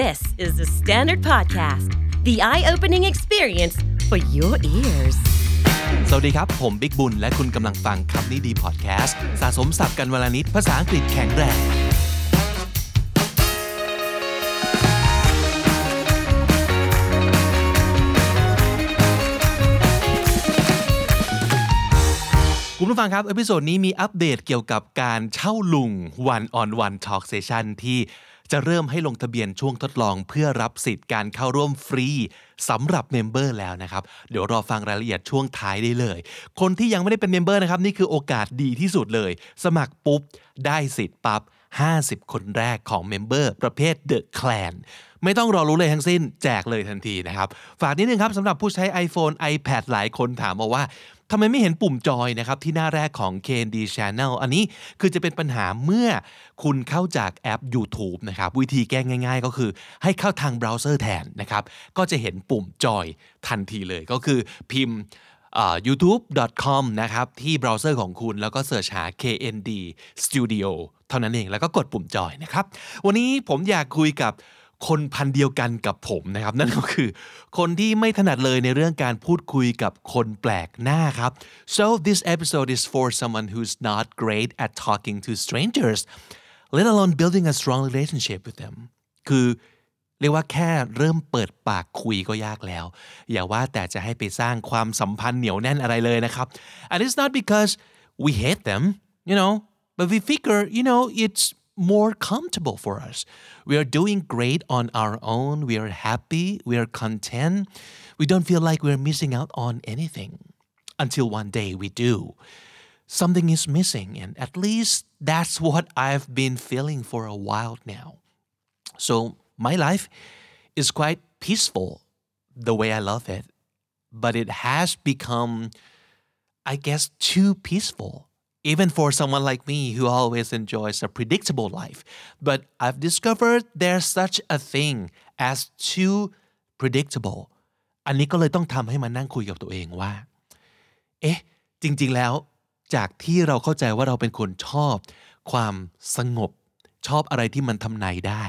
This is the Standard Podcast, the eye opening experience for your ears. สวัสดีครับ ผมบิ๊กบุญ และคุณกำลังฟังคำนี้ดีพอดแคสต์สะสมศัพท์กันวันละนิดภาษาอังกฤษแข็งแรง คุณผู้ฟังครับ episode นี้มีอัปเดตเกี่ยวกับการเช่าลุง One on One Talk Session ที่ จะเริ่มให้ลงทะเบียนช่วงทดลองเพื่อรับสิทธิ์การเข้าร่วมฟรีสำหรับ member แล้วนะครับ เดี๋ยวรอฟังรายละเอียดช่วงท้ายได้เลย คนที่ยังไม่ได้เป็น member นะครับ นี่คือโอกาสดีที่สุดเลย สมัครปุ๊บ ได้สิทธิ์ปั๊บ50 คนแรกของ member ประเภท The Clan ไม่ต้องรอลุ้นเลยทั้งสิ้น แจกเลยทันทีนะครับ ฝากนิดนึงครับสำหรับผู้ใช้ iPhone iPad หลายคนถามมาว่า ทำไมไม่เห็นปุ่มจอยนะครับที่หน้าแรกของ KND Channel อันนี้คือจะเป็นปัญหาเมื่อคุณเข้าจากแอป YouTube นะครับวิธีแก้ง่าย ๆ ก็คือให้เข้าทางเบราว์เซอร์แทนนะครับก็จะเห็นปุ่มจอยทันทีเลยก็คือพิมพ์ youtube.com นะครับที่เบราว์เซอร์ของคุณแล้วก็ search หา KND Studio เท่านั้นเองแล้วก็กดปุ่มจอยนะครับวันนี้ผมอยากคุยกับ คนพันธุ์เดียวกันกับผมนะครับ นั่นก็คือ คนที่ไม่ถนัดเลยในเรื่องการพูดคุยกับคนแปลกหน้าครับ so this episode is for someone who's not great at talking to strangers let alone building a strong relationship with them คือเรียกว่าแค่เริ่มเปิดปากคุยก็ยากแล้ว อย่าว่าแต่จะให้ไปสร้างความสัมพันธ์เหนียวแน่นอะไรเลยนะครับ and it's not because we hate them you know but we figure you know it's more comfortable for us. We are doing great on our own. We are happy. We are content. We don't feel like we're missing out on anything until one day we do. Something is missing, and at least that's what I've been feeling for a while now. So, my life is quite peaceful the way I love it, but it has become, I guess, too peaceful even for someone like me who always enjoys a predictable life. But I've discovered there's such a thing as too predictable อันนี้ก็เลยต้องทำให้มานั่งคุยกับตัวเองว่า เอ๊ะ จริงๆ แล้ว จากที่เราเข้าใจว่าเราเป็นคนชอบ ความสงบ ชอบอะไรที่มันทำนายได้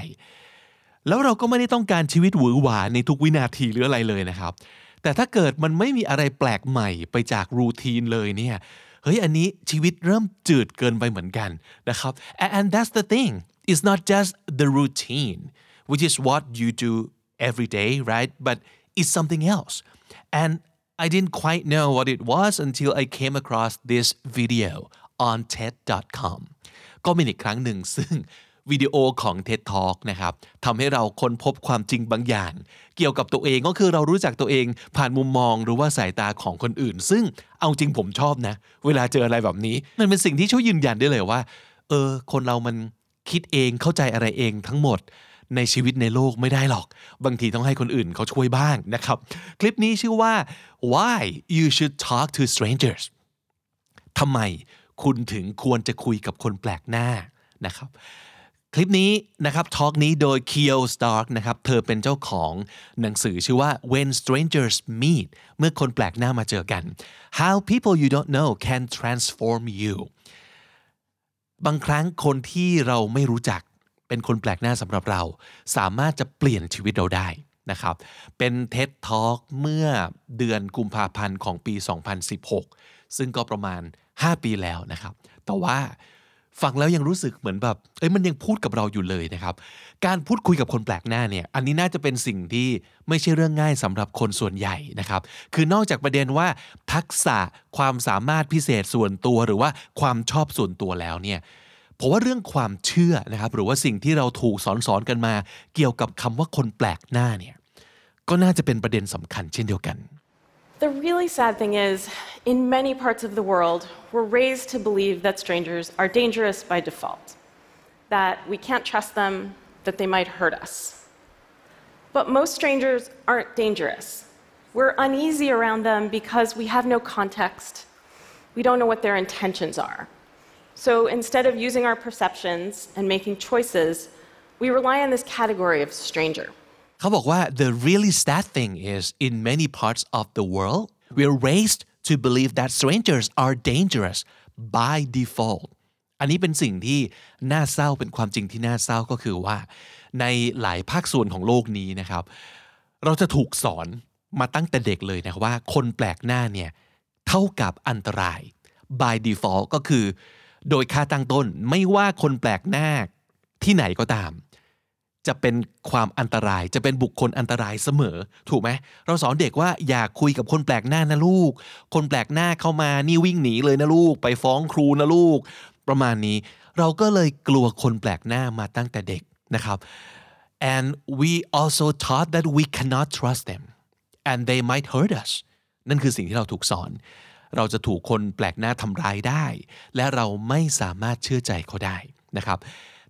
แล้วเราก็ไม่ได้ต้องการชีวิตหวือหวาในทุกวินาทีหรืออะไรเลยนะครับ แต่ถ้าเกิดมันไม่มีอะไรแปลกใหม่ไปจากรูทีนเลยเนี่ย เฮ้ย อันนี้ชีวิตเริ่มจืดเกินไปเหมือนกันนะครับ and, and that's the thing it's not just the routine which is what you do every day right but it's something else and I didn't quite know what it was until I came across this video on TED.com ก็เป็นอีกครั้งหนึ่งซึ่ง วิดีโอของ TED Talk นะครับทำให้เราค้นพบความจริงบางอย่าง เกี่ยวกับตัวเองก็คือเรารู้จักตัวเองผ่านมุมมองหรือว่าสายตาของคนอื่น ซึ่งเอาจริงผมชอบนะ เวลาเจออะไรแบบนี้ มันเป็นสิ่งที่ช่วยยืนยันได้เลยว่า เออ คนเรามันคิดเองเข้าใจอะไรเองทั้งหมดในชีวิตในโลกไม่ได้หรอก บางทีต้องให้คนอื่นเขาช่วยบ้างนะครับ คลิปนี้ชื่อว่า why you should talk to strangers ทำไมคุณถึงควรจะคุยกับคนแปลกหน้านะครับ คลิปนี้นะครับทอล์กนี้โดย Keo Stark นะครับ เธอเป็นเจ้าของหนังสือชื่อว่า When Strangers Meet เมื่อคนแปลกหน้ามาเจอกัน How people you don't know can transform you บางครั้งคนที่เราไม่รู้จักเป็นคนแปลกหน้าสำหรับเรา สามารถจะเปลี่ยนชีวิตเราได้นะครับ เป็น TED Talk เมื่อเดือนกุมภาพันธ์ของปี 2016 ซึ่งก็ประมาณ 5 ปีแล้วนะครับ แต่ว่า ฟังแล้วยังรู้สึกเหมือนแบบเอ้ยมันยังพูดกับเราอยู่เลยนะครับ การพูดคุยกับคนแปลกหน้าเนี่ยอันนี้น่าจะเป็นสิ่งที่ไม่ใช่เรื่องง่ายสำหรับคนส่วนใหญ่นะครับ คือนอกจากประเด็นว่า ทักษะความสามารถพิเศษส่วนตัวหรือว่าความชอบส่วนตัวแล้วเนี่ยเพราะว่าเรื่องความเชื่อนะครับ หรือว่าสิ่งที่เราถูกสอนสอนกันมา เกี่ยวกับคำว่าคนแปลกหน้าเนี่ยก็น่าจะเป็นประเด็นสำคัญเช่นเดียวกัน The really sad thing is, in many parts of the world, we're raised to believe that strangers are dangerous by default, that we can't trust them, that they might hurt us. But most strangers aren't dangerous. We're uneasy around them because we have no context. We don't know what their intentions are. So instead of using our perceptions and making choices, we rely on this category of stranger. เขาบอกว่า the really sad thing is in many parts of the world we're raised to believe that strangers are dangerous by default อันนี้เป็นสิ่งที่น่าเศร้าเป็นความจริงที่น่าเศร้าก็คือว่า ในหลายภาคส่วนของโลกนี้นะครับ เราจะถูกสอนมาตั้งแต่เด็กเลยนะว่าคนแปลกหน้าเนี่ยเท่ากับอันตราย by default ก็คือ โดยค่าตั้งต้นไม่ว่าคนแปลกหน้าที่ไหนก็ตาม จะเป็นความอันตราย จะเป็นบุคคลอันตรายเสมอ ถูกไหมเราสอนเด็กว่าอย่าคุยกับคนแปลกหน้านะลูก คนแปลกหน้าเข้ามานี่วิ่งหนีเลยนะลูก ไปฟ้องครูนะลูก ประมาณนี้ เราก็เลยกลัวคนแปลกหน้ามาตั้งแต่เด็กนะครับ and we also taught that we cannot trust them and they might hurt us นั่นคือสิ่งที่เราถูกสอน เราจะถูกคนแปลกหน้าทำร้ายได้ และเราไม่สามารถเชื่อใจเขาได้นะครับ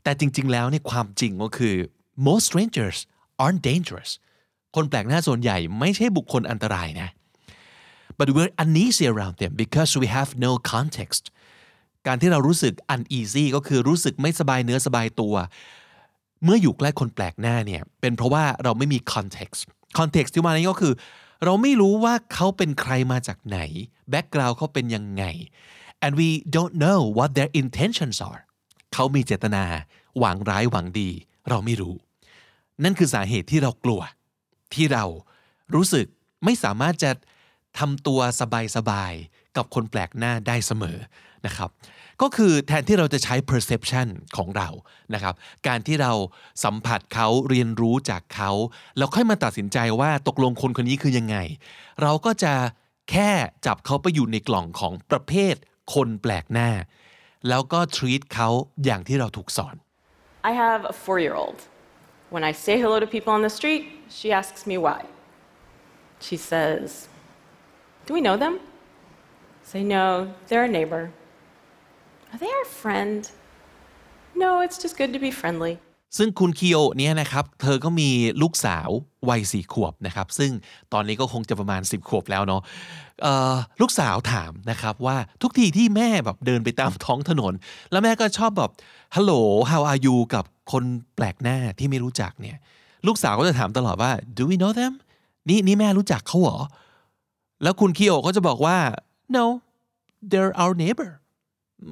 แต่จริง ๆ แล้วเนี่ยความจริงก็คือ most strangers aren't dangerous คนแปลกหน้าส่วนใหญ่ไม่ใช่บุคคลอันตรายนะ but we're uneasy around them because we have no context การที่เรารู้สึก uneasy ก็คือรู้สึกไม่สบายเนื้อสบายตัว เมื่ออยู่ใกล้คนแปลกหน้าเนี่ย เป็นเพราะว่าเราไม่มี context context ที่มานี้ก็คือ เราไม่รู้ว่าเขาเป็นใครมาจากไหน background เขาเป็นยังไง and we don't know what their intentions are เขามีเจตนา หวังร้ายหวังดี เราไม่รู้ นั่นคือสาเหตุที่เรากลัว ที่เรารู้สึกไม่สามารถจะทำตัวสบายๆ กับคนแปลกหน้าได้เสมอนะครับ ก็คือแทนที่เราจะใช้ perception ของเรานะครับ การที่เราสัมผัสเขาเรียนรู้จากเขาแล้วค่อยมาตัดสินใจว่าตกลงคนคนนี้คือยังไง เราก็จะแค่จับเขาไปอยู่ในกล่องของประเภทคนแปลกหน้า แล้วก็ treat เขาอย่างที่เราถูกสอน I have a four year old. When I say hello to people on the street, she asks me why. She says, Do we know them? I say, No, they're a neighbor. Are they our friend? No, it's just good to be friendly. ซึ่งคุณคิโอเนี่ยนะครับเธอก็มีลูกสาววัยสี่ขวบนะครับ ซึ่งตอนนี้ก็คงจะประมาณ 10 ขวบแล้วเนาะลูกสาวถามนะครับว่าทุกทีที่แม่แบบเดินไปตามท้องถนน แล้วแม่ก็ชอบแบบ hello how are you กับคนแปลกหน้าที่ไม่รู้จักเนี่ย ลูกสาวก็จะถามตลอดว่า do we know them นี่นี่แม่รู้จักเขาเหรอ แล้วคุณคิโอก็จะบอกว่า no they're our neighbor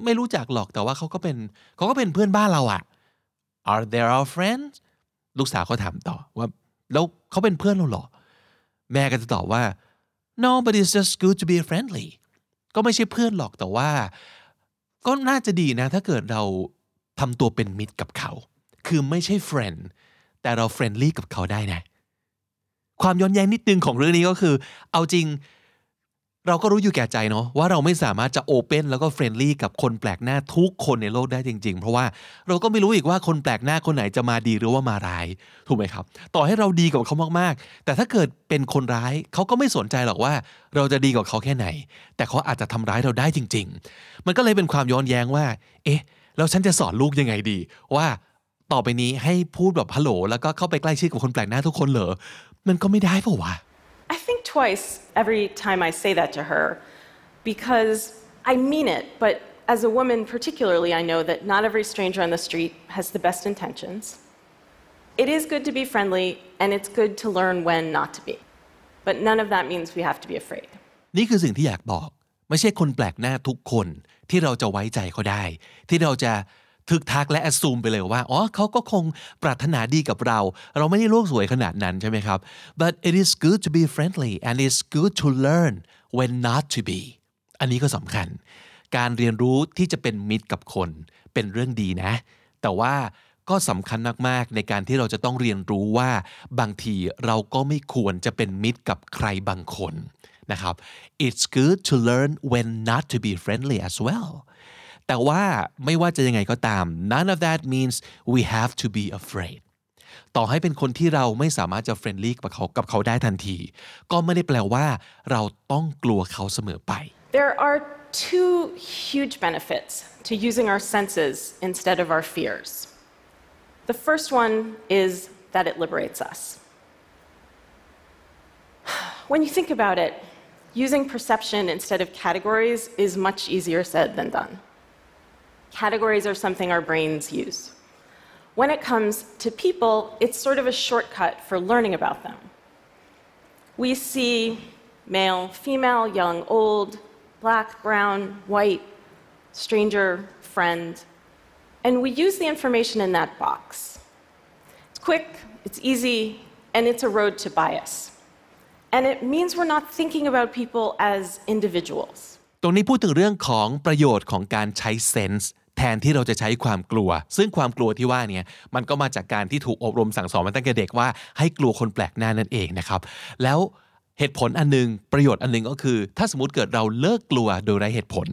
ไม่รู้จักหรอกแต่ว่าเขาก็เป็นเขาก็เป็นเพื่อนบ้านเราอะ are they our friends ลูกสาวเขาถามต่อว่าแล้วเขาเป็นเพื่อนเราเหรอ แม่ก็จะตอบว่า no but it's just good to be friendly ก็ไม่ใช่เพื่อนหรอกแต่ว่า ก็น่าจะดีนะ ถ้าเกิดเราทำตัวเป็นมิตรกับเขา คือไม่ใช่ friend แต่เรา friendly กับเขาได้นะ ความย้อนแย้งนิดนึงของเรื่องนี้ก็คือ เอาจริง เราก็รู้อยู่แก่ใจเนาะว่าเราไม่สามารถจะโอเปนแล้วก็เฟรนลี่กับคนแปลกหน้าทุกคนในโลกได้จริง ๆ เพราะว่าเราก็ไม่รู้อีกว่าคนแปลกหน้าคนไหนจะมาดีหรือว่ามาร้ายถูกไหมครับ ต่อให้เราดีกับเขามากๆ แต่ถ้าเกิดเป็นคนร้ายเขาก็ไม่สนใจหรอกว่า เราจะดีกับเขาแค่ไหน แต่เขาอาจจะทำร้ายเราได้จริง ๆ มันก็เลยเป็นความย้อนแย้งว่า เอ๊ะแล้วฉันจะสอนลูกยังไงดี ว่าต่อไปนี้ให้พูดแบบฮัลโหลแล้วก็เข้าไปใกล้ชิดกับคนแปลกหน้าทุกคนเหรอมันก็ไม่ได้เปล่าวะ I think twice every time I say that to her because I mean it, but as a woman particularly, I know that not every stranger on the street has the best intentions. It is good to be friendly, and it's good to learn when not to be. But none of that means we have to be afraid. นี่คือสิ่งที่อยากบอก ไม่ใช่คนแปลกหน้าทุกคนที่เราจะไว้ใจเขาได้ ที่เราจะ ทึกทักและแอดซูมไปเลยว่าอ๋อเขาก็คงปรารถนาดีกับเรา เราไม่ได้โลกสวยขนาดนั้นใช่ไหมครับ but it is good to be friendly and it's good to learn when not to be อันนี้ก็สำคัญ การเรียนรู้ที่จะเป็นมิตรกับคน เป็นเรื่องดีนะ แต่ว่าก็สำคัญมากๆในการที่เราจะต้องเรียนรู้ว่าบางทีเราก็ไม่ควรจะเป็นมิตรกับใครบางคนนะครับ it's good to learn when not to be friendly as well แต่ว่าไม่ว่าจะยังไงก็ตาม none of that means we have to be afraid ต่อให้เป็นคนที่เราไม่สามารถจะเฟรนลี่กับเขากับเขาได้ทันที ก็ไม่ได้แปลว่าเราต้องกลัวเขาเสมอไป There are two huge benefits to using our senses instead of our fears. The first one is that it liberates us. When you think about it, using perception instead of categories is much easier said than done. Categories are something our brains use. When it comes to people, it's sort of a shortcut for learning about them. We see male, female, young, old, black, brown, white, stranger, friend, and we use the information in that box. It's quick, it's easy, and it's a road to bias. And it means we're not thinking about people as individuals. ตรงนี้พูดถึงเรื่องของประโยชน์ของการใช้เซนส์ แทนที่เราจะใช้ความกลัว ซึ่งความกลัวที่ว่าเนี่ยมันก็มาจากการที่ถูกอบรมสั่งสอนมาตั้งแต่เด็กว่าให้กลัวคนแปลกหน้านั่นเองนะครับแล้วเหตุผลอันนึง ประโยชน์อันนึงก็คือ ถ้าสมมติเกิดเราเลิกกลัวโดยไร้เหตุผล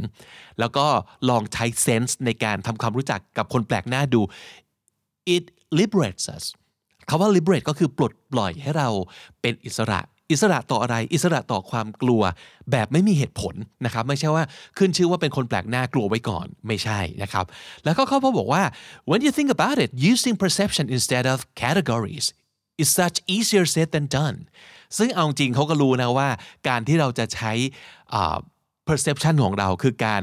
แล้วก็ลองใช้เซนส์ในการทำความรู้จักกับคนแปลกหน้าดู it liberates us คาว่า liberate ก็คือปลดปล่อยให้เราเป็นอิสระ อิสระต่ออะไร อิสระต่อความกลัว แบบไม่มีเหตุผลนะครับ ไม่ใช่ว่าขึ้นชื่อว่าเป็นคนแปลกหน้ากลัวไว้ก่อน ไม่ใช่นะครับ แล้วก็เขาบอกว่า when you think about it using perception instead of categories is such easier said than done ซึ่งเอาจริงเขาก็รู้นะว่าการที่เราจะใช้ perception ของเราคือการ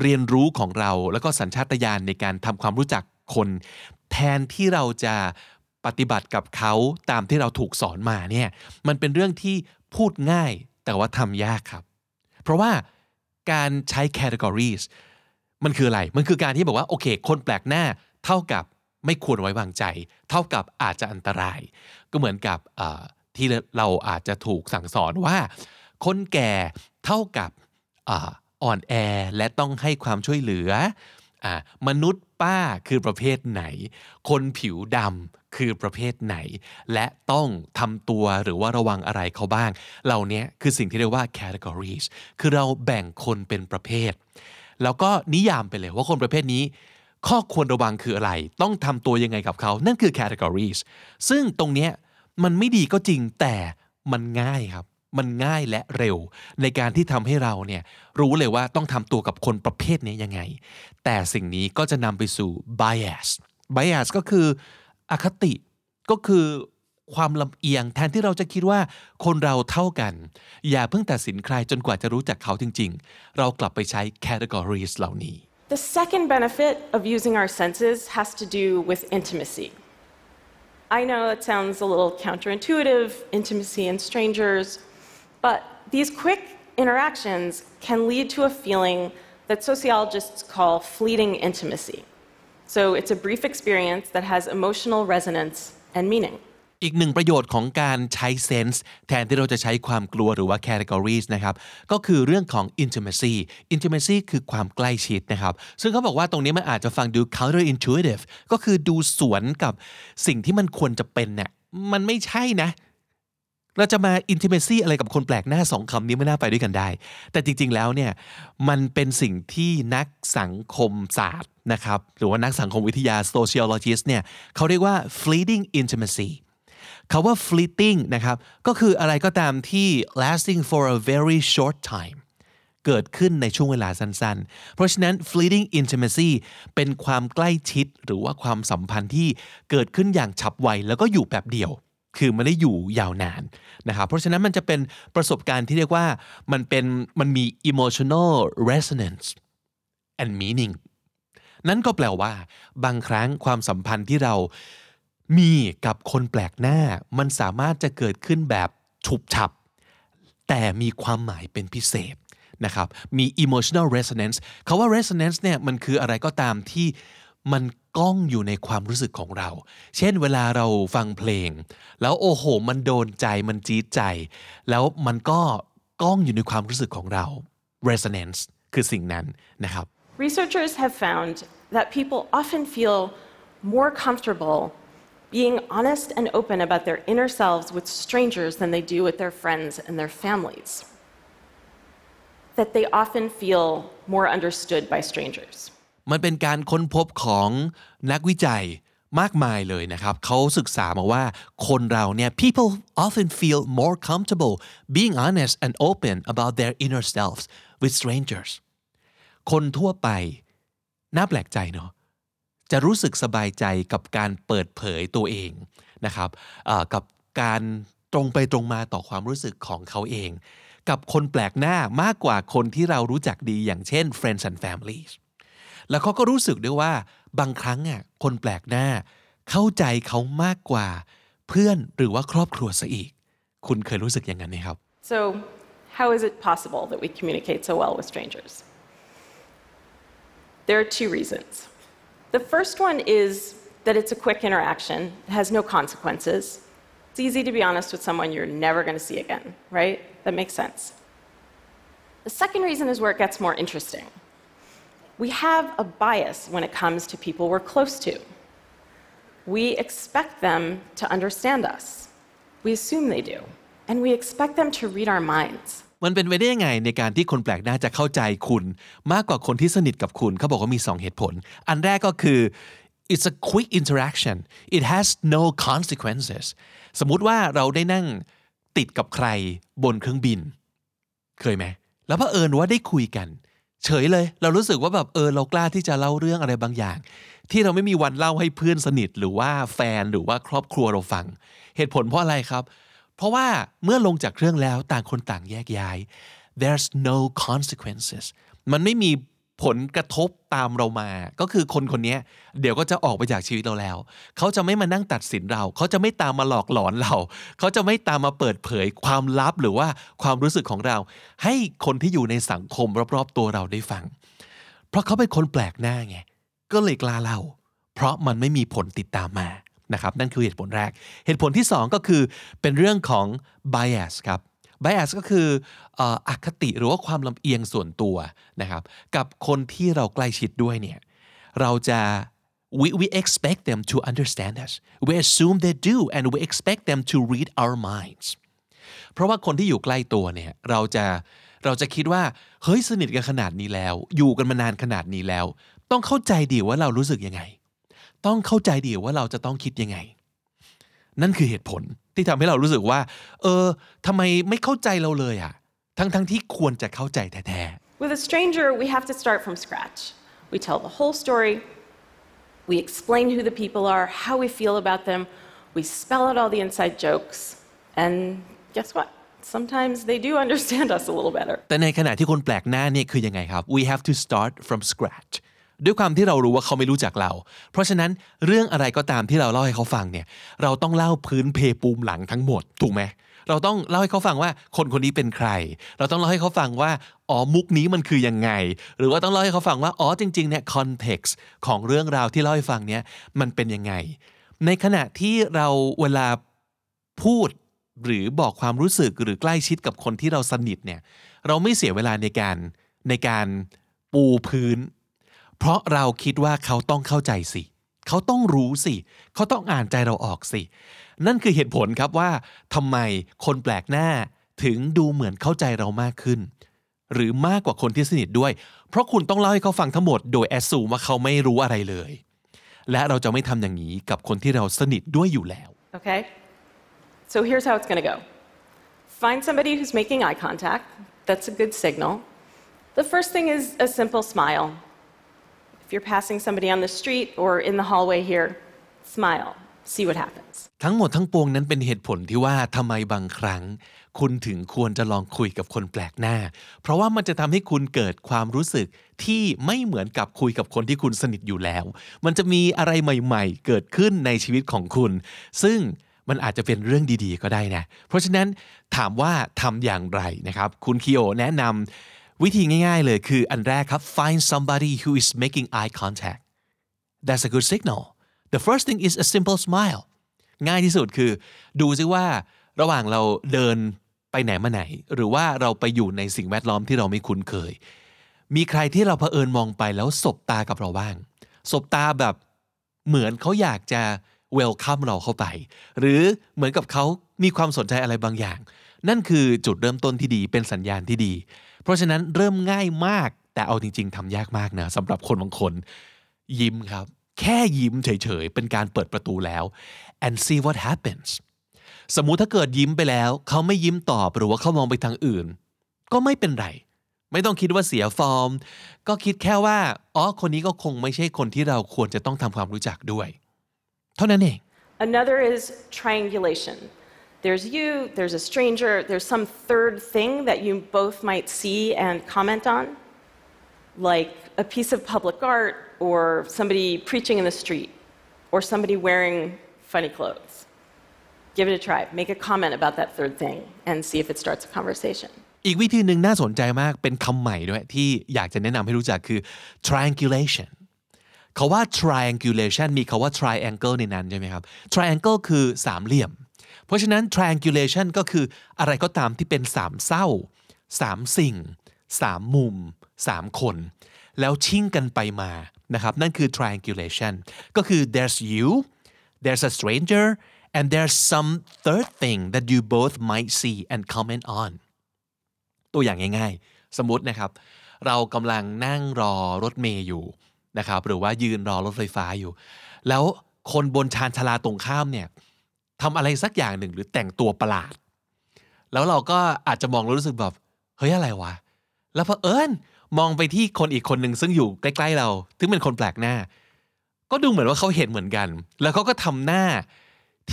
เรียนรู้ของเรา แล้วก็สัญชาตญาณในการทำความรู้จักคน แทนที่เราจะ ปฏิบัติกับเขาตามที่เราถูกสอนมาเนี่ยมันเป็นเรื่องที่พูดง่ายแต่ว่าทำยากครับ เพราะว่าการใช้ categories มันคืออะไร มันคือการที่บอกว่าโอเค คนแปลกหน้าเท่ากับไม่ควรไว้วางใจ เท่ากับอาจจะอันตราย ก็เหมือนกับที่เราอาจจะถูกสั่งสอนว่า คนแก่เท่ากับอ่อนแอและต้องให้ความช่วยเหลืออมนุษย์ ป้าคือประเภทไหน คนผิวดำคือประเภทไหน และต้องทำตัวหรือว่าระวังอะไรเขาบ้าง เหล่านี้คือสิ่งที่เรียกว่า categories คือเราแบ่งคนเป็นประเภท แล้วก็นิยามไปเลยว่าคนประเภทนี้ ข้อควรระวังคืออะไร ต้องทำตัวยังไงกับเขา นั่นคือ categories ซึ่งตรงเนี้ยมันไม่ดีก็จริงแต่มันง่ายครับ มันง่ายและเร็ว ในการที่ทำให้เราเนี่ยรู้เลยว่าต้องทำตัวกับคนประเภทนี้ยังไง แต่สิ่งนี้ก็จะนำไปสู่ bias bias ก็คืออคติก็คือความลำเอียงแทนที่เราจะคิดว่าคนเราเท่ากัน อย่าเพิ่งตัดสินใครจนกว่าจะรู้จักเขาจริง ๆ เรากลับไปใช้ categories เหล่านี้ The second benefit of using our senses has to do with intimacy. I know it sounds a little counterintuitive, intimacy and strangers, but these quick interactions can lead to a feeling that sociologists call fleeting intimacy. So it's a brief experience that has emotional resonance and meaning. อีกหนึ่งประโยชน์ของการใช้เซนส์แทนที่เราจะใช้ความกลัวหรือว่า categories นะครับ ก็คือเรื่องของ intimacy intimacy คือความใกล้ชิดนะครับ ซึ่งเขาบอกว่าตรงนี้มันอาจจะฟังดู counterintuitive ก็คือดูสวนกับสิ่งที่มันควรจะเป็นเนี่ย มันไม่ใช่นะ เราจะมา intimacy อะไรกับคนแปลกหน้าสองคำนี้ไม่น่าไปด้วยกันได้ แต่จริง ๆ แล้วเนี่ยมันเป็นสิ่งที่นักสังคมศาสตร์นะครับ หรือว่านักสังคมวิทยา sociologist เนี่ยเขาเรียกว่า fleeting intimacy คาว่า fleeting นะครับ ก็คืออะไรก็ตามที่ lasting for a very short time เกิดขึ้นในช่วงเวลาสั้นๆ เพราะฉะนั้น fleeting intimacy เป็นความใกล้ชิดหรือว่าความสัมพันธ์ที่เกิดขึ้นอย่างฉับไวแล้วก็อยู่แบบเดียว คือไม่ได้อยู่ยาวนานนะครับเพราะฉะนั้นมันจะเป็นประสบการณ์ที่เรียกว่ามันเป็นมันมี emotional resonance and meaning นั่นก็แปลว่า บางครั้งความสัมพันธ์ที่เรามีกับคนแปลกหน้า มันสามารถจะเกิดขึ้นแบบฉุบฉับ แต่มีความหมายเป็นพิเศษนะครับมี emotional resonance คาว่า resonance เนี่ยมันคืออะไรก็ตามที่ มันก้องอยู่ในความรู้สึกของเรา เช่นเวลาเราฟังเพลง แล้วโอ้โห มันโดนใจมันจี๊ดใจ แล้วมันก็ก้องอยู่ในความรู้สึกของเรา resonance คือสิ่งนั้นนะครับ Researchers have found that people often feel more comfortable being honest and open about their inner selves with strangers than they do with their friends and their families. That they often feel more understood by strangers. มันเป็นการค้นพบของนักวิจัยมากมายเลยนะครับเขาศึกษามาว่าคนเราเนี่ย people often feel more comfortable being honest and open about their inner selves with strangers คนทั่วไป น่าแปลกใจเนาะจะรู้สึกสบายใจกับการเปิดเผยตัวเองนะครับกับการตรงไปตรงมาต่อความรู้สึกของเขาเอง กับคนแปลกหน้ามากกว่าคนที่เรารู้จักดีอย่างเช่น friends and families แล้วเขาก็รู้สึกด้วยว่าบางครั้งอะคนแปลกหน้า เข้าใจเขามากกว่า เพื่อนหรือว่าครอบครัวซะอีก คุณเคยรู้สึกอย่างนั้นไหมครับ So, how is it possible that we communicate so well with strangers? There are two reasons. The first one is that it's a quick interaction, it has no consequences. It's easy to be honest with someone you're never going to see again, right? That makes sense. The second reason is where it gets more interesting. We have a bias when it comes to people we're close to. We expect them to understand us. We assume they do. And we expect them to read our minds. มันเป็นไปได้ยังไงในการที่คนแปลกหน้าจะเข้าใจคุณ มากกว่าคนที่สนิทกับคุณเขาบอกว่ามี 2 เหตุผล อันแรกก็คือ it's a quick interaction it has no consequences สมมุติว่าเราได้นั่งติดกับใครบนเครื่องบิน เคยไหมแล้วเผอิญว่าได้คุยกัน เฉยเลย เรารู้สึกว่าแบบเออเรากล้าที่จะเล่าเรื่องอะไรบางอย่าง ที่เราไม่มีวันเล่าให้เพื่อนสนิทหรือว่าแฟนหรือว่าครอบครัวเราฟัง เหตุผลเพราะอะไรครับ เพราะว่าเมื่อลงจากเครื่องแล้วต่างคนต่างแยกย้าย there's no consequences มันไม่มี ผลกระทบตามเรามา ก็คือคนคนนี้เดี๋ยวก็จะออกไปจากชีวิตเราแล้ว เขาจะไม่มานั่งตัดสินเรา เขาจะไม่ตามมาหลอกหลอนเรา เขาจะไม่ตามมาเปิดเผยความลับหรือว่าความรู้สึกของเรา ให้คนที่อยู่ในสังคมรอบๆตัวเราได้ฟัง เพราะเขาเป็นคนแปลกหน้าไง ก็เลยกล้าเล่า เพราะมันไม่มีผลติดตามมา นะครับ นั่นคือเหตุผลแรก เหตุผลที่ 2 ก็คือเป็นเรื่องของ bias ครับ bias ก็คืออคติหรือว่าความลำเอียงส่วนตัวนะครับกับคนที่เราใกล้ชิดด้วยเนี่ยเราจะ we we expect them to understand us we assume they do and we expect them to read our minds เพราะว่าคนที่อยู่ใกล้ตัวเนี่ยเราจะเราจะคิดว่าเฮ้ยสนิทกันขนาดนี้แล้ว อยู่กันมานานขนาดนี้แล้ว ต้องเข้าใจดีว่าเรารู้สึกยังไง ต้องเข้าใจดีว่าเราจะต้องคิดยังไง นั่นคือเหตุผลที่ทำให้เรารู้สึกว่า เออทำไมไม่เข้าใจเราเลยอะทั้งทั้งที่ควรจะเข้าใจแท้ With a stranger, we have to start from scratch. We tell the whole story. We explain who the people are, how we feel about them. We spell out all the inside jokes. And guess what? Sometimes they do understand us a little better. ๆแต่ในขณะที่คนแปลกหน้าเนี่ยคือยังไงครับ we have to start from scratch ด้วยความที่เรารู้ว่าเขาไม่รู้จักเรา เพราะฉะนั้นเรื่องอะไรก็ตามที่เราเล่าให้เขาฟังเนี่ย เราต้องเล่าพื้นเพปูมหลังทั้งหมด ถูกไหมเราต้องเล่าให้เขาฟังว่าคนคนนี้เป็นใคร เราต้องเล่าให้เขาฟังว่าอ๋อมุกนี้มันคือยังไง หรือว่าต้องเล่าให้เขาฟังว่าอ๋อจริงๆเนี่ย context ของเรื่องราวที่เล่าให้ฟังเนี่ยมันเป็นยังไง ในขณะที่เราเวลาพูดหรือบอกความรู้สึกหรือใกล้ชิดกับคนที่เราสนิทเนี่ยเราไม่เสียเวลาในการในการปูพื้น เพราะเราคิดว่าเขาต้องเข้าใจสิ เขาต้องรู้สิ เขาต้องอ่านใจเราออกสิ นั่นคือเหตุผลครับว่าทำไมคนแปลกหน้าถึงดูเหมือนเข้าใจเรามากขึ้น หรือมากกว่าคนที่สนิทด้วย เพราะคุณต้องเล่าให้เขาฟังทั้งหมดโดยแอสซูว่าเขาไม่รู้อะไรเลย และเราจะไม่ทำอย่างนี้กับคนที่เราสนิทด้วยอยู่แล้ว Okay? So here's how it's going to go find somebody who's making eye contact. That's a good signal. The first thing is a simple smile. You're passing somebody on the street or in the hallway here, smile. See what happens. ทั้งหมดทั้งปวงนั้นเป็นเหตุผลที่ว่าทำไมบางครั้ง คุณถึงควรจะลองคุยกับคนแปลกหน้า เพราะว่ามันจะทำให้คุณเกิดความรู้สึกที่ไม่เหมือนกับคุยกับคนที่คุณสนิทอยู่แล้ว มันจะมีอะไรใหม่ ๆ เกิดขึ้นในชีวิตของคุณ ซึ่งมันอาจจะเป็นเรื่องดีๆ ก็ได้นะ เพราะฉะนั้นถามว่าทำอย่างไรนะครับ คุณคิโอแนะนำ วิธีง่ายๆเลยคืออันแรกครับ find somebody who is making eye contact that's a good signal the first thing is a simple smile ง่ายที่สุดคือ ดูซิว่าระหว่างเราเดินไปไหนมาไหน หรือว่าเราไปอยู่ในสิ่งแวดล้อมที่เราไม่คุ้นเคย มีใครที่เราเผอิญมองไปแล้วสบตากับเราบ้างสบตาแบบเหมือนเขาอยากจะเวลคัมเราเข้าไป หรือเหมือนกับเขามีความสนใจอะไรบางอย่าง นั่นคือจุดเริ่มต้นที่ดีเป็นสัญญาณที่ดี เพราะฉะนั้นเริ่มง่ายมาก แต่เอาจริง ๆทำยากมากนะสำหรับคนบางคน ยิ้มครับ แค่ยิ้มเฉยๆ เป็นการเปิดประตูแล้ว and see what happens สมมุติถ้าเกิดยิ้มไปแล้ว เขาไม่ยิ้มตอบหรือว่าเขามองไปทางอื่น ก็ไม่เป็นไร ไม่ต้องคิดว่าเสียฟอร์ม ก็คิดแค่ว่าอ๋อคนนี้ก็คงไม่ใช่คนที่เราควรจะต้องทำความรู้จักด้วย เท่านั้นเอง Another is triangulation. There's you, there's a stranger, there's some third thing that you both might see and comment on, like a piece of public art, or somebody preaching in the street, or somebody wearing funny clothes. Give it a try. Make a comment about that third thing and see if it starts a conversation. อีกวิธีหนึ่งน่าสนใจมากเป็นคำใหม่ด้วย ที่อยากจะแนะนำให้รู้จักคือ triangulation คาว่า triangulation มีคาว่า triangle ในนั้นใช่ไหมครับ triangle คือสามเหลี่ยม เพราะฉะนั้น triangulation ก็คืออะไรก็ตามที่เป็นสามเศร้าสามสิ่งสามมุมสามคน แล้วชิ่งกันไปมานะครับนั่นคือ triangulation ก็คือ there's you there's a stranger and there's some third thing that you both might see and comment on ตัวอย่างง่ายๆ สมมตินะครับ เรากำลังนั่งรอรถเมย์อยู่นะครับหรือว่ายืนรอรถไฟฟ้าอยู่ แล้วคนบนชานชาลาตรงข้ามเนี่ย ทำอะไรสักอย่างหนึ่งหรือแต่งตัวประหลาด แล้วเราก็อาจจะมองแล้วรู้สึกแบบเฮ้ยอะไรวะ แล้วพอเอิญมองไปที่คนอีกคนหนึ่งซึ่งอยู่ใกล้ ๆ เราถึงเป็นคนแปลกหน้า ก็ดูเหมือนว่าเขาเห็นเหมือนกัน แล้วเขาก็ทำหน้า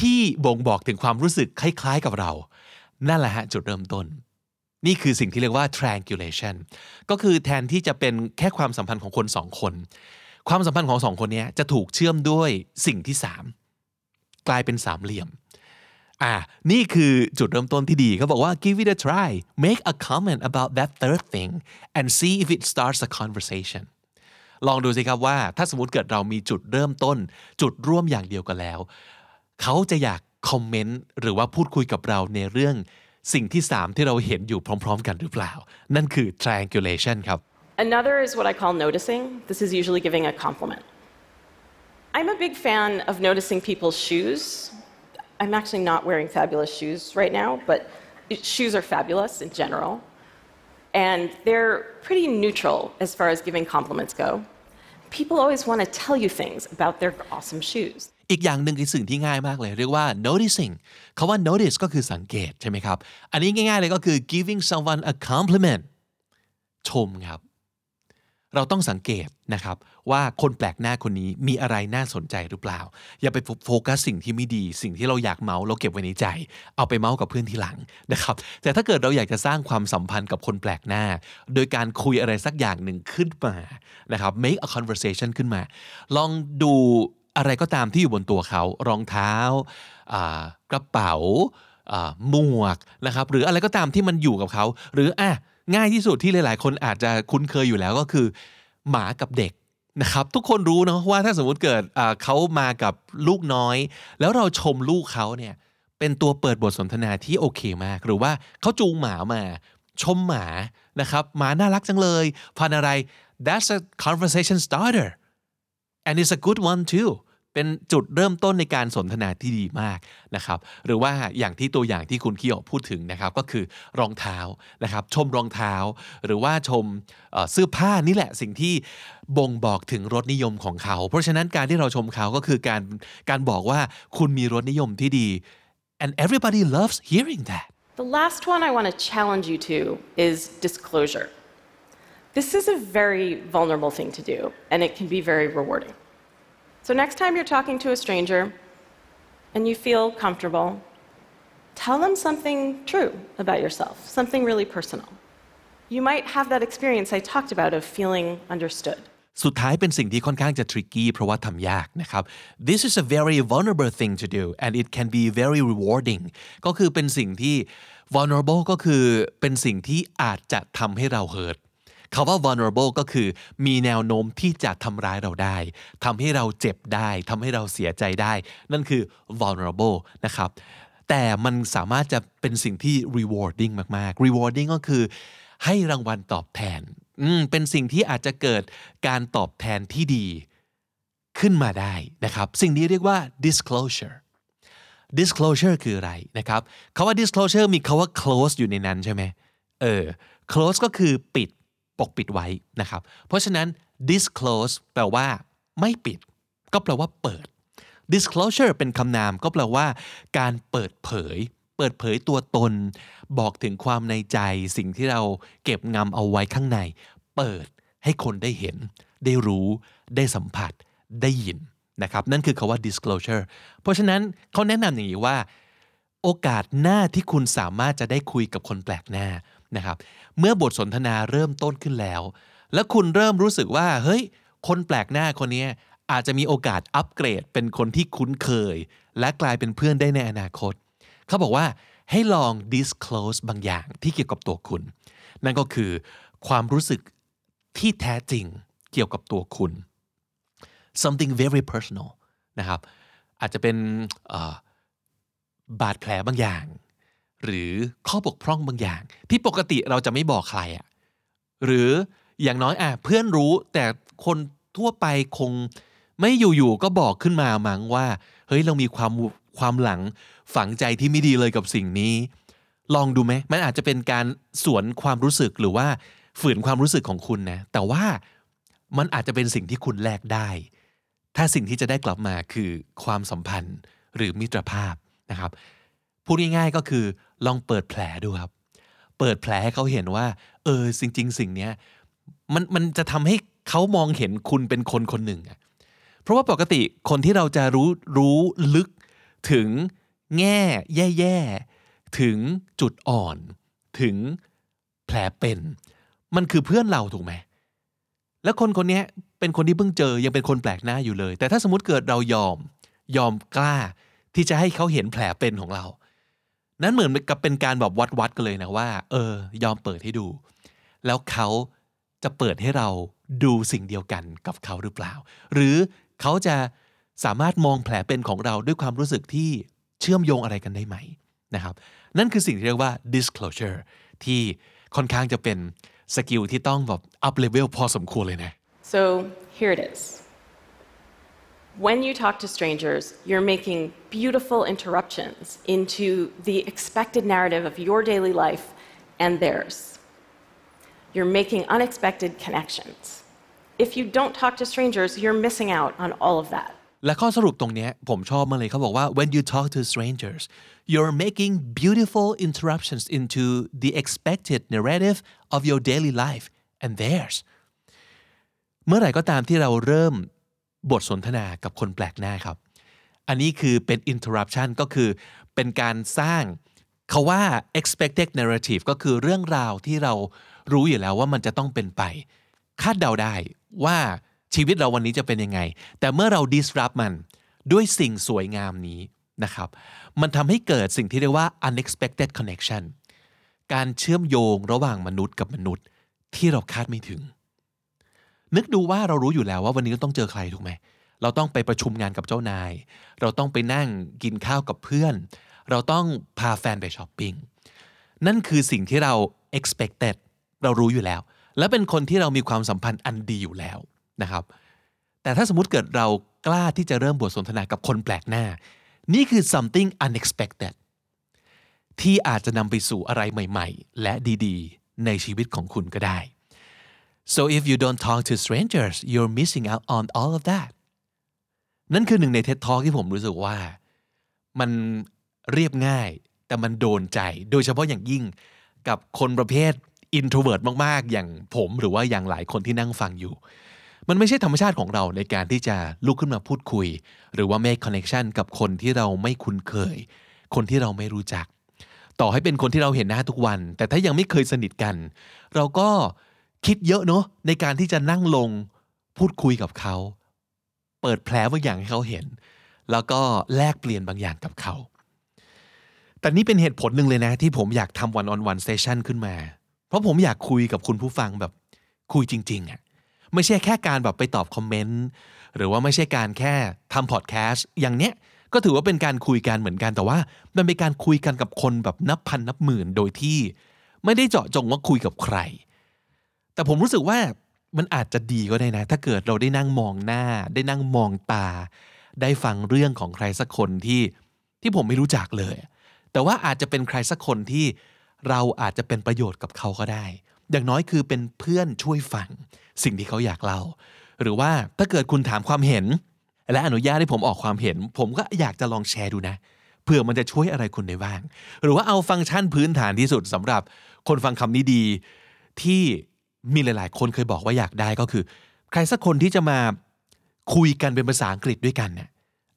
ที่บ่งบอกถึงความรู้สึกคล้าย ๆ กับเรา นั่นแหละฮะจุดเริ่มต้น นี่คือสิ่งที่เรียกว่า triangulation ก็คือแทนที่จะเป็นแค่ความสัมพันธ์ของคนสองคน ความสัมพันธ์ของสองคนนี้จะถูกเชื่อมด้วยสิ่งที่สามกลายเป็นสามเหลี่ยม อ่านี่คือจุดเริ่มต้นที่ดีเขาบอกว่า give it a try make a comment about that third thing and see if it starts a conversation ลองดูสิครับว่า ถ้าสมมติเกิดเรามีจุดเริ่มต้น จุดร่วมอย่างเดียวกันแล้ว เขาจะอยากคอมเมนต์หรือว่าพูดคุยกับเราในเรื่องสิ่งที่สามที่เราเห็นอยู่พร้อม ๆ กันหรือเปล่า นั่นคือ triangulation ครับ Another is what I call noticing. This is usually giving a compliment. I'm a big fan of noticing people's shoes. I'm actually not wearing fabulous shoes right now, but shoes are fabulous in general. And they're pretty neutral as far as giving compliments go. People always want to tell you things about their awesome shoes. อีกอย่างหนึ่งคือสิ่งที่ง่ายมากเลย เรียกว่า noticing คาว่า notice ก็คือสังเกตใช่ไหมครับ อันนี้ง่ายๆเลยก็คือ giving someone a compliment ชมครับ เราต้องสังเกตนะครับว่าคนแปลกหน้าคนนี้มีอะไรน่าสนใจหรือเปล่า อย่าไปโฟกัสสิ่งที่ไม่ดี สิ่งที่เราอยากเมาส์เราเก็บไว้ในใจ เอาไปเมาส์กับเพื่อนทีหลังนะครับแต่ถ้าเกิดเราอยากจะสร้างความสัมพันธ์กับคนแปลกหน้า โดยการคุยอะไรสักอย่างหนึ่งขึ้นมานะครับ make a conversation ขึ้นมา ลองดูอะไรก็ตามที่อยู่บนตัวเขา รองเท้ากระเป๋าหมวกนะครับหรืออะไรก็ตามที่มันอยู่กับเขา หรืออะ ง่ายที่สุดที่หลาย ๆ คนอาจจะคุ้นเคยอยู่แล้วก็คือ หมากับเด็กนะครับทุกคนรู้เนาะว่าถ้าสมมุติเกิดเขามากับลูกน้อย แล้วเราชมลูกเขาเนี่ยเป็นตัวเปิดบทสนทนาที่โอเคมาก หรือว่าเขาจูงหมามาชมหมานะครับหมาน่ารักจังเลยพันอะไร that's a conversation starter and it's a good one too เป็นจุดเริ่มต้นในการสนทนาที่ดีมากนะครับหรือว่าอย่างที่ตัวอย่างที่คุณคิโอพูดถึงนะครับก็คือรองเท้านะครับชมรองเท้า หรือว่าชมเสื้อผ้านี่แหละสิ่งที่บ่งบอกถึงรสนิยมของเขา เพราะฉะนั้นการที่เราชมเขาก็คือการการบอกว่าคุณมีรสนิยมที่ดี and everybody loves hearing that The last one I want to challenge you to is disclosure. This is a very vulnerable thing to do, and it can be very rewarding. So, next time you're talking to a stranger and you feel comfortable, tell them something true about yourself, something really personal. You might have that experience I talked about of feeling understood. สุดท้ายเป็นสิ่งที่ค่อนข้างจะ tricky เพราะว่าทำยากนะครับ this is a very vulnerable thing to do and it can be very rewarding ก็คือเป็นสิ่งที่ vulnerable ก็คือเป็นสิ่งที่อาจจะทำให้เรา hurt คาว่า vulnerable ก็คือ มีแนวโน้มที่จะทำร้ายเราได้ทำให้เราเจ็บได้ทำให้เราเสียใจได้ นั่นคือ vulnerable นะครับ แต่มันสามารถจะเป็นสิ่งที่ rewarding มากๆ rewarding ก็คือ ให้รางวัลตอบแทนอืมเป็นสิ่งที่อาจจะเกิดการตอบแทนที่ดีขึ้นมาได้นะครับ สิ่งนี้เรียกว่า disclosure disclosure คืออะไรนะครับคาว่า disclosure มีคาว่า close อยู่ในนั้นใช่ไหมเออ close ก็คือปิด ปกปิดไว้นะครับ เพราะฉะนั้น disclose แปลว่า ไม่ปิด ก็แปลว่าเปิด disclosure เป็นคำนามก็แปลว่า การเปิดเผย เปิดเผยตัวตน บอกถึงความในใจสิ่งที่เราเก็บงำเอาไว้ข้างใน เปิดให้คนได้เห็น ได้รู้ ได้สัมผัส ได้ยินนะครับ นั่นคือคาว่า disclosure เพราะฉะนั้นเขาแนะนำอย่างนี้ว่า โอกาสหน้าที่คุณสามารถจะได้คุยกับคนแปลกหน้า นะครับ เมื่อบทสนทนาเริ่มต้นขึ้นแล้ว แล้วคุณเริ่มรู้สึกว่า เฮ้ย คนแปลกหน้าคนนี้อาจจะมีโอกาสอัปเกรดเป็นคนที่คุ้นเคย และกลายเป็นเพื่อนได้ในอนาคต เขาบอกว่าให้ลอง disclose บางอย่างที่เกี่ยวกับตัวคุณ นั่นก็คือความรู้สึกที่แท้จริงเกี่ยวกับตัวคุณ something very personal นะครับ อาจจะเป็นบาดแผลบางอย่าง หรือข้อบกพร่องบางอย่าง ที่ปกติเราจะไม่บอกใครอะหรืออย่างน้อยอะเพื่อนรู้แต่คนทั่วไปคงไม่อยู่ๆก็บอกขึ้นมามั้งว่า เฮ้ยเรามีความความหลังฝังใจที่ไม่ดีเลยกับสิ่งนี้ ลองดูไหมมันอาจจะเป็นการสวนความรู้สึกหรือว่าฝืนความรู้สึกของคุณนะแต่ว่ามันอาจจะเป็นสิ่งที่คุณแลกได้ ถ้าสิ่งที่จะได้กลับมาคือความสัมพันธ์หรือมิตรภาพนะครับพูดง่ายๆก็คือ ลองเปิดแผลดูครับ เปิดแผลให้เขาเห็นว่า เออจริง ๆ สิ่งนี้มันมันจะทำให้เขามองเห็นคุณเป็นคนคนหนึ่งอะเพราะว่าปกติคนที่เราจะรู้รู้ลึกถึงแง่แย่ๆ ถึงจุดอ่อน ถึงแผลเป็น มันคือเพื่อนเราถูกไหม แล้วคนคนนี้เป็นคนที่เพิ่งเจอยังเป็นคนแปลกหน้าอยู่เลย แต่ถ้าสมมติเกิดเรายอมยอมกล้าที่จะให้เขาเห็นแผลเป็นของเรา นั้นเหมือนกับเป็นการแบบวัดวัดกันเลยนะว่า เออ ยอมเปิดให้ดู แล้วเขาจะเปิดให้เราดูสิ่งเดียวกันกับเขาหรือเปล่า หรือเขาจะสามารถมองแผลเป็นของเราด้วยความรู้สึกที่เชื่อมโยงอะไรกันได้ไหมนะครับ นั่นคือสิ่งที่เรียกว่า disclosure ที่ค่อนข้างจะเป็นสกิลที่ต้องแบบ up level พอสมควรเลยนะ So here it is. When you talk to strangers, you're making beautiful interruptions into the expected narrative of your daily life and theirs. You're making unexpected connections. If you don't talk to strangers, you're missing out on all of that. และข้อสรุปตรงนี้ผมชอบมากเลยเขาบอกว่า when you talk to strangers you're making beautiful interruptions into the expected narrative of your daily life and theirs เมื่อไหร่ก็ตามที่เราเริ่ม บทสนทนากับคนแปลกหน้าครับ อันนี้คือเป็น interruption ก็คือเป็นการสร้างเขาว่า expected narrative ก็คือเรื่องราวที่เรารู้อยู่แล้วว่ามันจะต้องเป็นไป คาดเดาได้ว่าชีวิตเราวันนี้จะเป็นยังไง แต่เมื่อเรา disrupt มันด้วยสิ่งสวยงามนี้นะครับ มันทำให้เกิดสิ่งที่เรียกว่า unexpected connection การเชื่อมโยงระหว่างมนุษย์กับมนุษย์ที่เราคาดไม่ถึง นึกดูว่าเรารู้อยู่แล้วว่าวันนี้เราต้องเจอใครถูกไหม เราต้องไปประชุมงานกับเจ้านาย เราต้องไปนั่งกินข้าวกับเพื่อน เราต้องพาแฟนไปช้อปปิ้ง นั่นคือสิ่งที่เรา expected เรารู้อยู่แล้ว และเป็นคนที่เรามีความสัมพันธ์อันดีอยู่แล้วนะครับ แต่ถ้าสมมติเกิดเรากล้าที่จะเริ่มบทสนทนากับคนแปลกหน้า นี่คือ something unexpected ที่อาจจะนำไปสู่อะไรใหม่ ๆ และดีๆ ในชีวิตของคุณก็ได้ so if you don't talk to strangers you're missing out on all of that นั่นคือหนึ่งใน TED Talk ที่ผมรู้สึกว่า มันเรียบง่าย แต่มันโดนใจ โดยเฉพาะอย่างยิ่งกับคนประเภท introvert มาก ๆ อย่างผมหรือว่าอย่างหลายคนที่นั่งฟังอยู่ มันไม่ใช่ธรรมชาติของเราในการที่จะลุกขึ้นมาพูดคุย หรือว่า make connection กับคนที่เราไม่คุ้นเคย คนที่เราไม่รู้จัก ต่อให้เป็นคนที่เราเห็นหน้าทุกวัน แต่ถ้ายังไม่เคยสนิทกัน เราก็ คิดเยอะเนาะในการที่จะนั่งลงพูดคุยกับเขา เปิดแผลบางอย่างให้เขาเห็น แล้วก็แลกเปลี่ยนบางอย่างกับเขา แต่นี่เป็นเหตุผลหนึ่งเลยนะ ที่ผมอยากทำวันออนวันเซสชันขึ้นมา เพราะผมอยากคุยกับคุณผู้ฟังแบบคุยจริงๆอะ่ะไม่ใช่แค่การแบบไปตอบคอมเมนต์หรือว่าไม่ใช่การแค่ทำพอดแคสต์อย่างเนี้ยก็ถือว่าเป็นการคุยกันเหมือนกันแต่ว่า มันเป็นการคุยกันกับคนแบบนับพันนับหมื่นโดยที่ ไม่ได้เจาะจงว่าคุยกับใคร แต่ผมรู้สึกว่ามันอาจจะดีก็ได้นะ ถ้าเกิดเราได้นั่งมองหน้า ได้นั่งมองตา ได้ฟังเรื่องของใครสักคนที่ที่ผมไม่รู้จักเลย แต่ว่าอาจจะเป็นใครสักคนที่เราอาจจะเป็นประโยชน์กับเขาก็ได้ อย่างน้อยคือเป็นเพื่อนช่วยฟังสิ่งที่เขาอยากเล่า หรือว่าถ้าเกิดคุณถามความเห็น และอนุญาตให้ผมออกความเห็น ผมก็อยากจะลองแชร์ดูนะเผื่อมันจะช่วยอะไรคุณได้บ้าง หรือว่าเอาฟังก์ชันพื้นฐานที่สุดสำหรับคนฟังคำนี้ดีที่ มีหลายๆ คนเคยบอกว่าอยากได้ก็คือ ใครสักคนที่จะมาคุยกันเป็นภาษาอังกฤษด้วยกันเนี่ย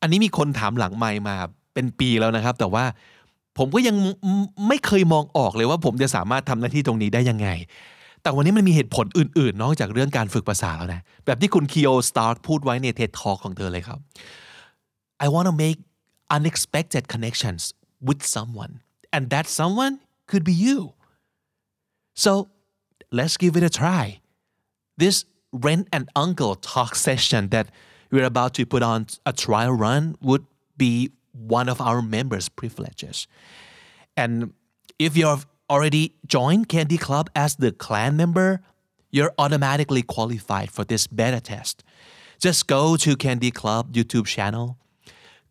อันนี้มีคนถามหลังไมค์มาเป็นปีแล้วนะครับ แต่ว่าผมก็ยังไม่เคยมองออกเลยว่าผมจะสามารถทำหน้าที่ตรงนี้ได้ยังไง แต่วันนี้มันมีเหตุผลอื่น ๆ นอกจากเรื่องการฝึกภาษาแล้วนะ แบบที่คุณคีโอสตาร์พูดไว้ใน TED Talk ของเธอเลยครับ I want to make unexpected connections with someone and that someone could be you so let's give it a try this rent and uncle talk session that we're about to put on a trial run would be one of our members' privileges. And if you've already joined Candy Club as the clan member, you're automatically qualified for this beta test. Just go to Candy Club YouTube channel,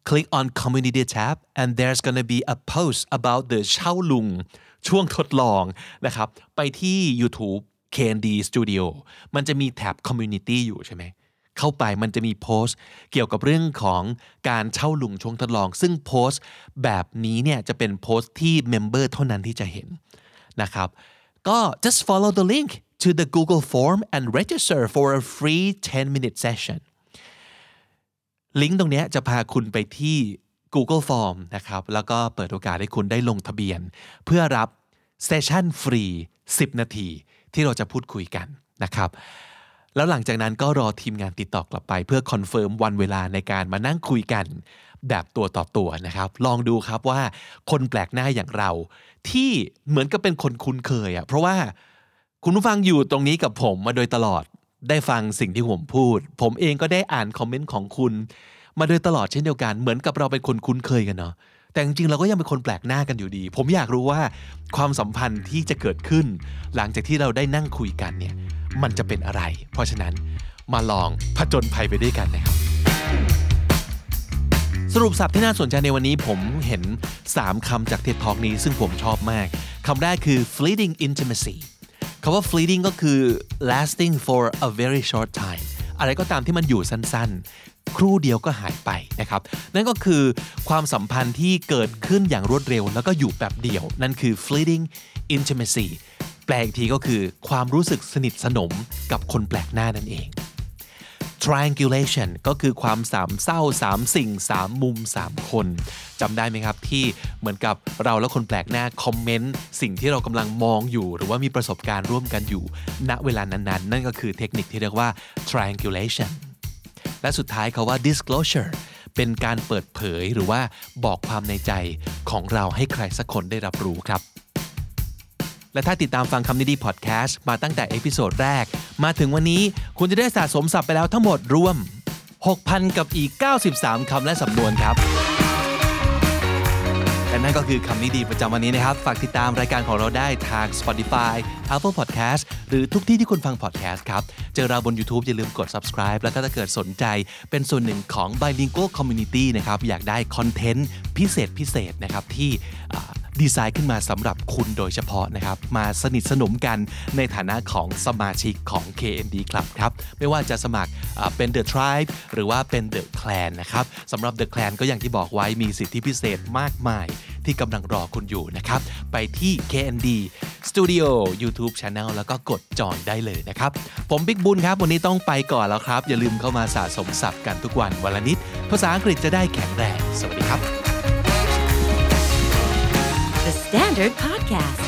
click on community tab and there's gonna be a post about the เช่าลุงช่วงทดลองนะครับ ไปที่ YouTube KND Studio มันจะมี tab community อยู่ใช่ไหมเข้าไปมันจะมีโพสต์เกี่ยวกับเรื่องของการเช่าลุงช่วงทดลอง ซึ่งโพสต์แบบนี้เนี่ยจะเป็นโพสต์ที่ member เท่านั้นที่จะเห็นนะครับก็ just follow the link to the Google form and register for a free 10 minute session ลิงก์ตรงนี้จะพาคุณไปที่ Google Form นะครับแล้วก็เปิดโอกาสให้คุณได้ลงทะเบียน เพื่อรับ session ฟรี 10 นาที ที่เราจะพูดคุยกันนะครับแล้วหลังจากนั้นก็รอทีมงานติดต่อกลับไป เพื่อ confirm วันเวลาในการมานั่งคุยกัน แบบตัวต่อตัวนะครับ ลองดูครับว่าคนแปลกหน้าอย่างเรา ที่เหมือนกับเป็นคนคุ้นเคยอะเพราะว่าคุณผู้ฟังอยู่ตรงนี้กับผมมาโดยตลอดได้ฟังสิ่งที่ผมพูด ผมเองก็ได้อ่านคอมเมนต์ของคุณ มาโดยตลอดเช่นเดียวกันเหมือนกับเราเป็นคนคุ้นเคยกันเนาะแต่จริงๆเราก็ยังเป็นคนแปลกหน้ากันอยู่ดี ผมอยากรู้ว่าความสัมพันธ์ที่จะเกิดขึ้น หลังจากที่เราได้นั่งคุยกันเนี่ยมันจะเป็นอะไร เพราะฉะนั้นมาลองผจญภัยไปด้วยกันนะครับ สรุปสับที่น่าสนใจในวันนี้ผมเห็น 3คำจากเท็ดทอกนี้ซึ่งผมชอบมากคำแรกคือ fleeting intimacy คำว่า fleeting ก็คือ lasting for a very short time อะไรก็ตามที่มันอยู่สั้นๆ ครู่เดียวก็หายไปนะครับ นั่นก็คือความสัมพันธ์ที่เกิดขึ้นอย่างรวดเร็ว แล้วก็อยู่แบบเดียว นั่นคือ fleeting intimacy แปลอีกทีก็คือความรู้สึกสนิทสนมกับคนแปลกหน้านั่นเอง triangulation ก็คือความสามเศร้าสามสิ่งสามมุมสามคนจำได้ไหมครับ ที่เหมือนกับเราและคนแปลกหน้า comment สิ่งที่เรากำลังมองอยู่ หรือว่ามีประสบการณ์ร่วมกันอยู่ ณเวลานั้นๆ นั่นก็คือเทคนิคที่เรียกว่า triangulation และสุดท้ายเขาว่า disclosure เป็นการเปิดเผยหรือว่าบอกความในใจของเราให้ใครสักคนได้รับรู้ครับ และถ้าติดตามฟังคำนี้ดีพอดแคสต์มาตั้งแต่ episode แรก มาถึงวันนี้คุณจะได้สะสมศัพท์ไปแล้วทั้งหมดรวม 6,000 กับอีก 93 คำและสำนวนครับ นั่นก็คือคำนี้ดีประจำวันนี้นะครับ ฝากติดตามรายการของเราได้ทาง Spotify Apple Podcast หรือทุกที่ที่คุณฟัง podcast ครับ เจอเราบน YouTube อย่าลืมกด subscribe แล้วถ้าเกิดสนใจเป็นส่วนหนึ่งของ Bilingual Community นะครับ อยากได้คอนเทนต์พิเศษพิเศษนะครับที่ดีไซน์ขึ้นมาสำหรับคุณโดยเฉพาะนะครับ มาสนิทสนมกันในฐานะของสมาชิกของ KND Club ครับ ไม่ว่าจะสมัครเป็น The Tribe หรือว่าเป็น The Clan นะครับสำหรับ The Clan ก็อย่างที่บอกไว้มีสิทธิพิเศษมากมาย ที่กำลังรอคุณอยู่นะครับ ไปที่ KND Studio YouTube Channel แล้วก็กดจอยได้เลยนะครับ ผมบิ๊กบุญครับ วันนี้ต้องไปก่อนแล้วครับ อย่าลืมเข้ามาสะสมศัพท์กันทุกวันวันละนิด ภาษาอังกฤษจะได้แข็งแรง สวัสดีครับ The Standard Podcast,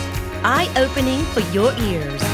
eye opening for your ears.